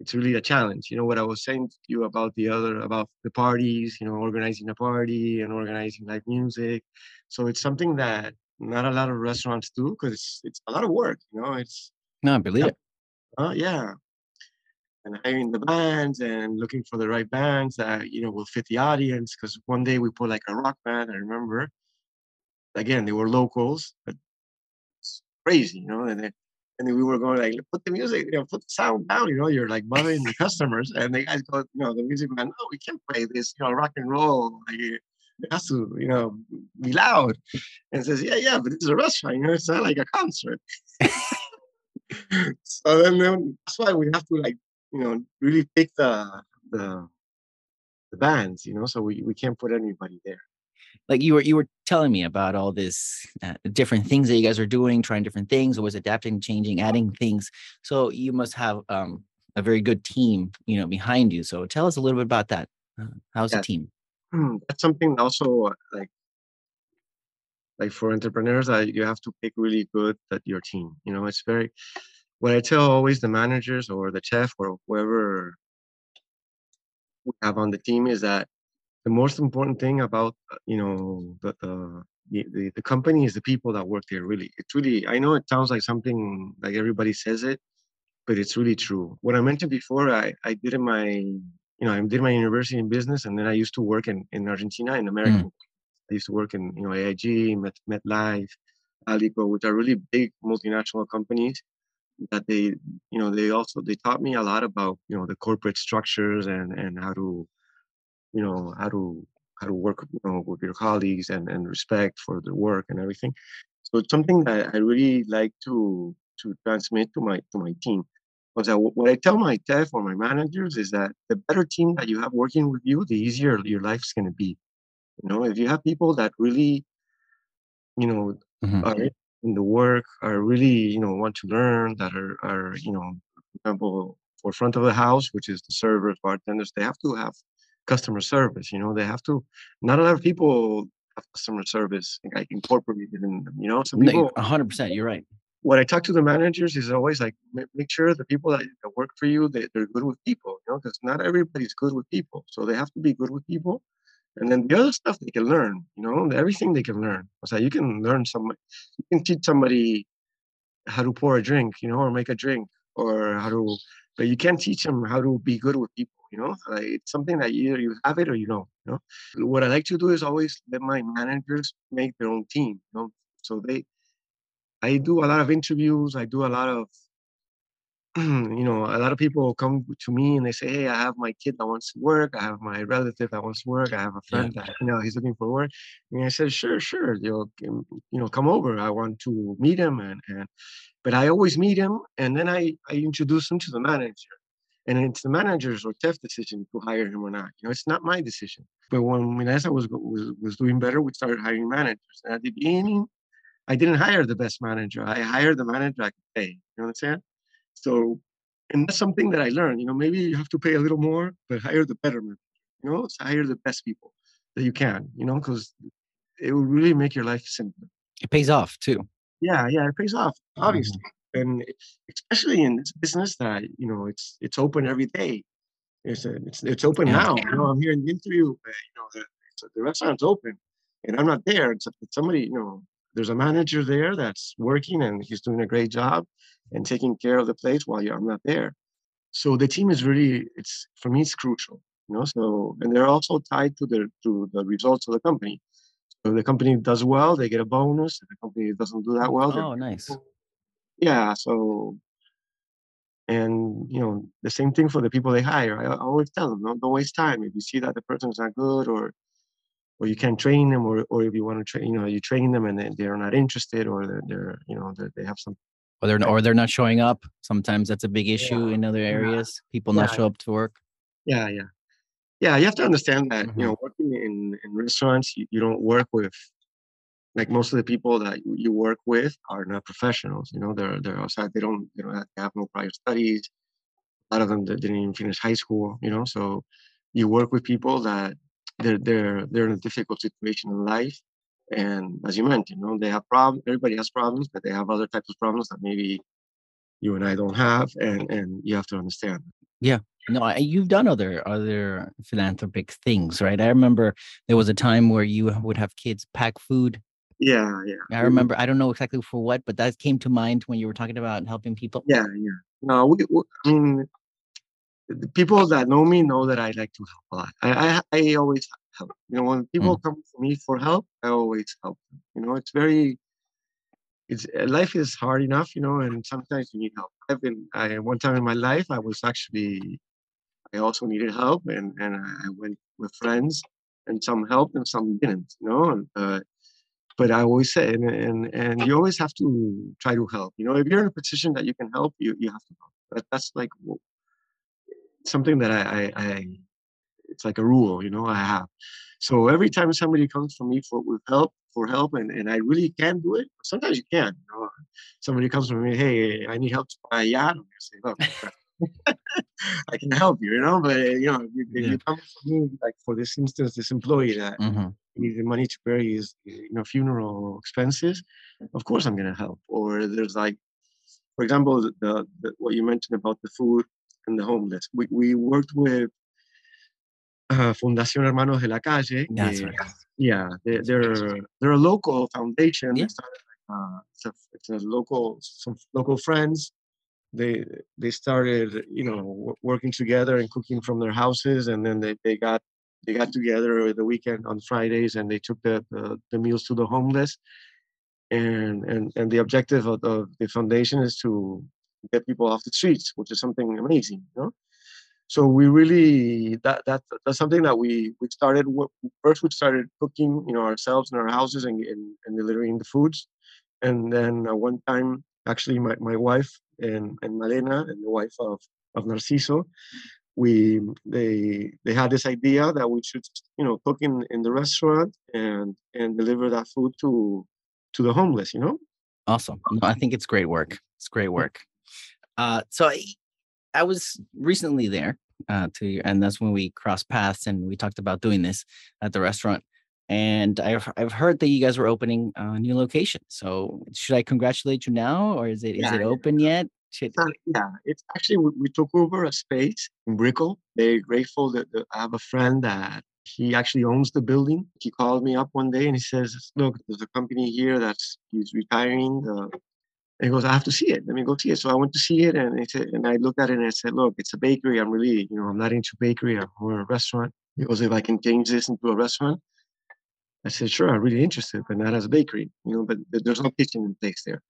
it's really a challenge. You know, what I was saying to you about the other, about the parties, you know, organizing a party and organizing live music. So it's something that not a lot of restaurants do because it's, it's a lot of work, you know, it's, no, I believe it. uh, yeah. and hiring the bands and looking for the right bands that you know will fit the audience. Because one day we put like a rock band, I remember. Again, they were locals, but crazy, you know. And then, and then we were going like, put the music, you know, put the sound down. You know, you're like bothering the customers, and the guys go, you know, the music man, no, we can't play this, you know, rock and roll. Like, it has to, you know, be loud. And says, yeah, yeah, but this is a restaurant, you know, it's not like a concert. so then, then that's why we have to like you know really pick the the the bands you know so we, we can't put anybody there like you were you were telling me about all this uh, different things that you guys are doing trying different things always adapting changing adding things. So you must have um, a very good team you know behind you. So tell us a little bit about that. Uh, how's yeah. the team? Hmm, that's something also like like for entrepreneurs uh, you have to pick really good at your team you know it's very what I tell always the managers or the chef or whoever we have on the team is that the most important thing about uh, you know the, the the, the company is the people that work there really. It's really i know it sounds like something like everybody says it but it's really true. What i mentioned before i i did in my you know i did my university in business and then i used to work in in argentina in american mm. i used to work in you know aig met metlife alico which are really big multinational companies that they you know they also they taught me a lot about you know the corporate structures and and how to you know how to how to work you know with your colleagues and and respect for the work and everything. So it's something that i really like to to transmit to my to my team. Because I, what i tell my staff or my managers is that the better team that you have working with you the easier your life's going to be you know? If you have people that really you know mm-hmm. are in the work are really you know want to learn that are are you know for example for front of the house which is the servers bartenders they have to have customer service you know they have to not a lot of people have customer service like incorporated in them you know some people 100% you're right what I talk to the managers is always like make sure the people that, that work for you they, they're good with people, you know, because not everybody's good with people. So they have to be good with people. And then the other stuff they can learn, you know, everything they can learn. So you can learn some, you can teach somebody how to pour a drink, you know, or make a drink, or how to, but you can't teach them how to be good with people, you know. Like it's something that either you have it or you don't, you know. What I like to do is always let my managers make their own team, you know. So they, I do a lot of interviews. I do a lot of you know, a lot of people come to me and they say, "Hey, I have my kid that wants to work. I have my relative that wants to work. I have a friend yeah. that you know he's looking for work." And I said, "Sure, sure, you'll you know come over. I want to meet him." And and but I always meet him, and then I I introduce him to the manager, and it's the manager's or TEF decision to hire him or not. You know, it's not my decision. But when Milanesa was was was doing better, we started hiring managers. And at the beginning, I didn't hire the best manager. I hired the manager I could pay. You know what I'm saying? So, and that's something that I learned. You know, maybe you have to pay a little more, but hire the better men. You know, so hire the best people that you can. You know, because it will really make your life simpler. It pays off too. Yeah, yeah, it pays off, obviously, mm-hmm. And especially in this business that you know it's it's open every day. It's a, it's it's open yeah. now. You know, I'm here in the interview. Uh, you know, the, the restaurant's open, and I'm not there. It's, it's somebody. You know, there's a manager there that's working, and he's doing a great job and taking care of the place while I'm not there. So the team is really it's for me it's crucial, you know. So and they're also tied to the to the results of the company. So the company does well, they get a bonus. If the company doesn't do that well, oh nice. Yeah. So and you know the same thing for the people they hire. I, always tell them don't, don't waste time. If you see that the person's not good or or you can't train them or, or if you want to train you know you train them and they, they're not interested or they're, they're you know they're, they have some or they're or they're not showing up. Sometimes that's a big issue yeah. in other areas. People yeah. not show up to work. Yeah, yeah, yeah. You have to understand that mm-hmm. you know working in in restaurants, you, you don't work with like most of the people that you work with are not professionals. You know, they're they're outside. They don't they don't have, no prior studies. A lot of them didn't even finish high school. You know, so you work with people that they're they're they're in a difficult situation in life and as you mentioned, you know, they have problems. Everybody has problems, but they have other types of problems that maybe you and I don't have, and and you have to understand. Yeah, no, you've done other other philanthropic things, right? I remember there was a time where you would have kids pack food. Yeah, yeah. I remember. I don't know exactly for what, but that came to mind when you were talking about helping people. Yeah, yeah. No, we, we I mean, the people that know me know that I like to help a lot. I I, I always help. You know, when people Mm. come to me for help, I always help them. You know, it's very it's uh, life is hard enough, you know, and sometimes you need help. I've been I one time in my life I was actually I also needed help and and I went with friends and some helped and some didn't, you know. And, uh, but I always say and, and and you always have to try to help. You know, if you're in a position that you can help, you you have to help. That, that's like something that I, I I it's like a rule, you know, I have. So every time somebody comes to me for with help for help and, and I really can't do it, sometimes you can. You know, somebody comes to me, hey, I need help to buy a yacht. I'm say, look, I can help you, you know, but you know, if you, if Yeah. you come to me like for this instance, this employee that Mhm. Needed money to bury his you know funeral expenses, of course I'm gonna help. Or there's like, for example, the, the, the what you mentioned about the food and the homeless. We we worked with uh, Fundación Hermanos de la Calle. That's right. yeah, they, they're they're a local foundation. Yeah. Started uh, it's a it's a local some local friends. They they started you know working together and cooking from their houses, and then they, they got they got together the weekend on Fridays, and they took the the, the meals to the homeless. And and and the objective of, of the foundation is to get people off the streets, which is something amazing, you know so we really that that that's something that we we started first we started cooking you know ourselves in our houses and and, and delivering the foods and then one time actually my, my wife and and Malena and the wife of of Narciso we they they had this idea that we should you know cook in in the restaurant and and deliver that food to to the homeless you know Awesome. I think it's great work. It's great work. Uh, so I, I was recently there, uh, to and that's when we crossed paths and we talked about doing this at the restaurant. And I've I've heard that you guys were opening a new location. So should I congratulate you now, or is it is Yeah, it open yet? Yeah, it's actually we, we took over a space in Brickell. They're grateful that, that I have a friend that he actually owns the building. He called me up one day and he says, "Look, there's a company here that's he's retiring." Uh, and he goes, "I have to see it. Let me go see it." So I went to see it, and he said, and I looked at it and I said, "Look, it's a bakery. I'm really, you know, I'm not into bakery. I'm more a restaurant." He goes, "If I can change this into a restaurant." I said, "Sure, I'm really interested, but not as a bakery, you know. But there's no kitchen in place there."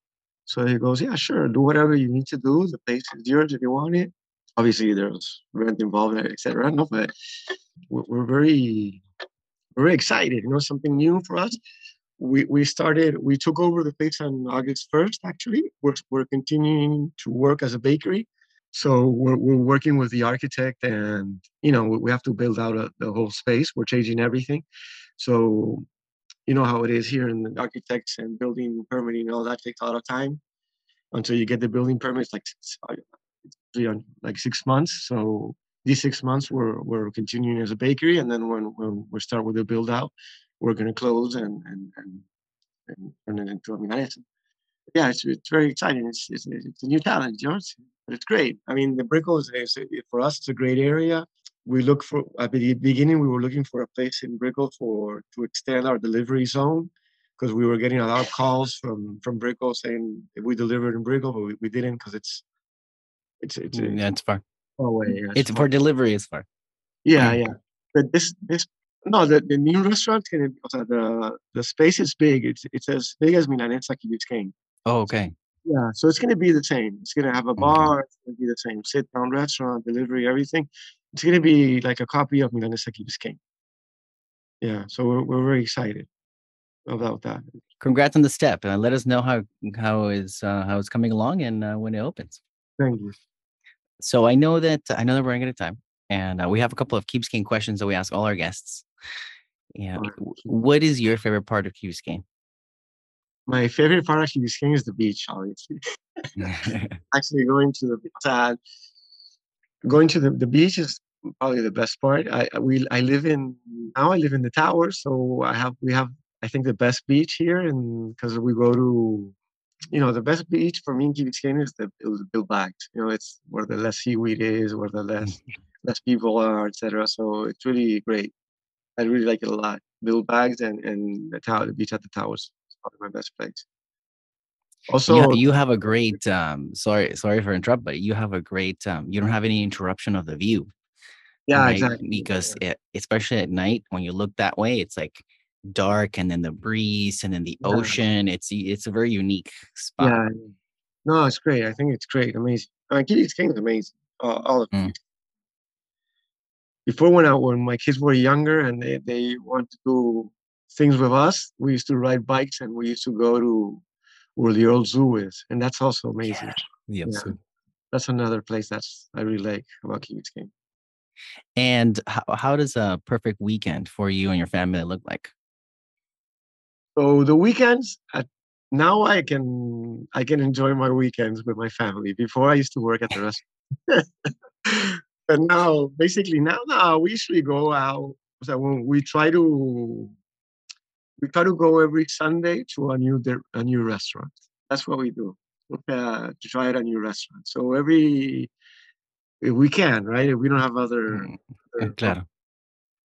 So he goes, yeah, sure, do whatever you need to do. The place is yours if you want it. Obviously, there's rent involved, etc. No, but we're, very, very excited. You know, something new for us. We we started. We took over the place on August first. Actually, we're we're continuing to work as a bakery. So we're we're working with the architect, and you know, we, have to build out a, the whole space. We're changing everything. So you know how it is here in the architects and building permitting and all that takes a lot of time until you get the building permits like uh, like six months. So these six months we're we're continuing as a bakery and then when when we start with the build out we're going to close and and and, and turn it into yeah it's, it's very exciting. It's, it's it's a new challenge you know but it's great. I mean the brickell is, is for us it's a great area we look for at the beginning we were looking for a place in Brickell for to extend our delivery zone because we were getting a lot of calls from from Brickell saying if we delivered in Brickell, but we, we didn't because it's it's it's, Mm, it's yeah, it's far. away. yeah, It's far- for delivery. It's far. yeah, yeah. But this this no the, the new restaurant can the the space is big. It's it's as big as Milanesa Key Biscayne. Oh, okay. Yeah, so it's gonna be the same. It's gonna have a Okay. bar. It's gonna be the same. Sit down restaurant, delivery, everything. It's gonna be like a copy of Milanesa Key Biscayne. Yeah, so we're we're very excited about that. Congrats on the step. Uh, let us know how how is uh, how it's coming along and uh, when it opens. Thank you. So I know that I know that we're running out of time, and uh, we have a couple of Key Biscayne questions that we ask all our guests. Yeah, Alright. w- what is your favorite part of Key Biscayne? My favorite part of Key Biscayne is the beach, obviously. Actually, going to the uh, going to the, the beach is probably the best part. I we I live in now. I live in the tower, so I have we have I think the best beach here, and because we go to you know the best beach for me in Biscayne is the it was Bill Baggs. You know, it's where the less seaweed is, where the less less people are, etc. So it's really great. I really like it a lot. Bill Baggs and and the tower, the beach at the towers. is probably my best place. Also, you, ha- you have a great um sorry sorry for interrupt but you have a great um you don't have any interruption of the view yeah, right? exactly. because it, especially at night when you look that way it's like dark and then the breeze and then the Yeah. ocean it's it's a very unique spot Yeah. No, it's great. I think it's great. Amazing. I mean, Key Biscayne is amazing. Uh, all of Mm. it. Before when I when my kids were younger and they, they wanted to do things with us, we used to ride bikes and we used to go to where the old zoo is. And that's also amazing. Yeah, Yeah. so- That's another place that's I really like about Key Biscayne. and how, how does a perfect weekend for you and your family look like So the weekends at now I can I can enjoy my weekends with my family. Before I used to work at the restaurant. but now basically now now we usually go out. So we try to we try to go every Sunday to a new a new restaurant. That's what we do. Uh, to try out a new restaurant. So every if we can, right? If we don't have other, Mm, other claro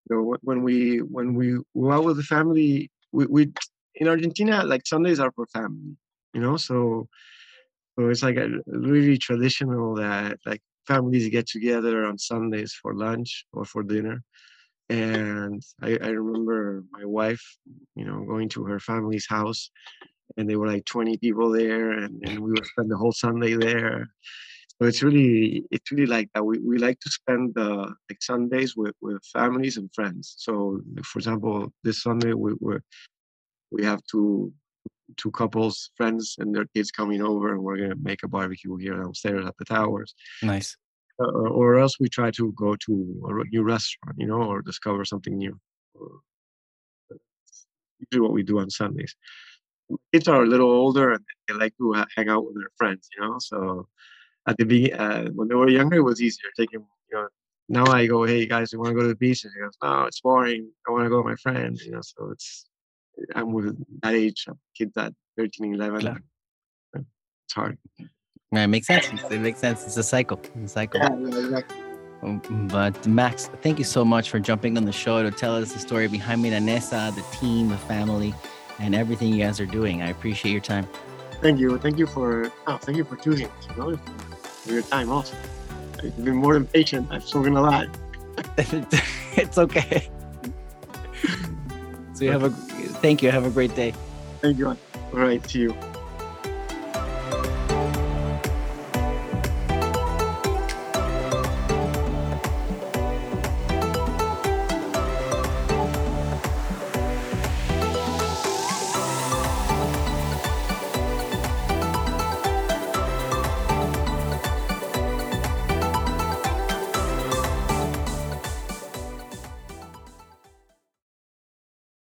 you know, when we when we go out with the family, we, we in Argentina like Sundays are for family, you know. So so it's like a really traditional that like families get together on Sundays for lunch or for dinner. And I, I remember my wife, you know, going to her family's house, and they were like 20 people there, and, and we would spend the whole Sunday there. So it's really it's really like that. We, we like to spend uh, like Sundays with, with families and friends. So for example, this Sunday we we we have two two couples, friends and their kids coming over, and we're gonna make a barbecue here downstairs at the towers. nice Uh, or else we try to go to a new restaurant, you know, or discover something new. Usually, what we do on Sundays. Kids are a little older and they like to hang out with their friends, you know. So at the beginning, uh, when they were younger, it was easier. Taking, you know, now I go, hey guys, you want to go to the beach? And he goes, no, it's boring. I want to go with my friends, you know. So it's I'm with that age, of kids at 13, 11. Claro. It's hard. Yeah, it makes sense it makes sense it's a cycle it's a cycle exactly. Um, But Max, thank you so much for jumping on the show to tell us the story behind Milanesa, the team, the family, and everything you guys are doing. I appreciate your time. Thank you. Thank you for oh, thank you for tuning. You know, for your time also. You've been more than patient. I've spoken a lot. it's okay. so you have a thank you. Have a great day. Thank you. All right. See you.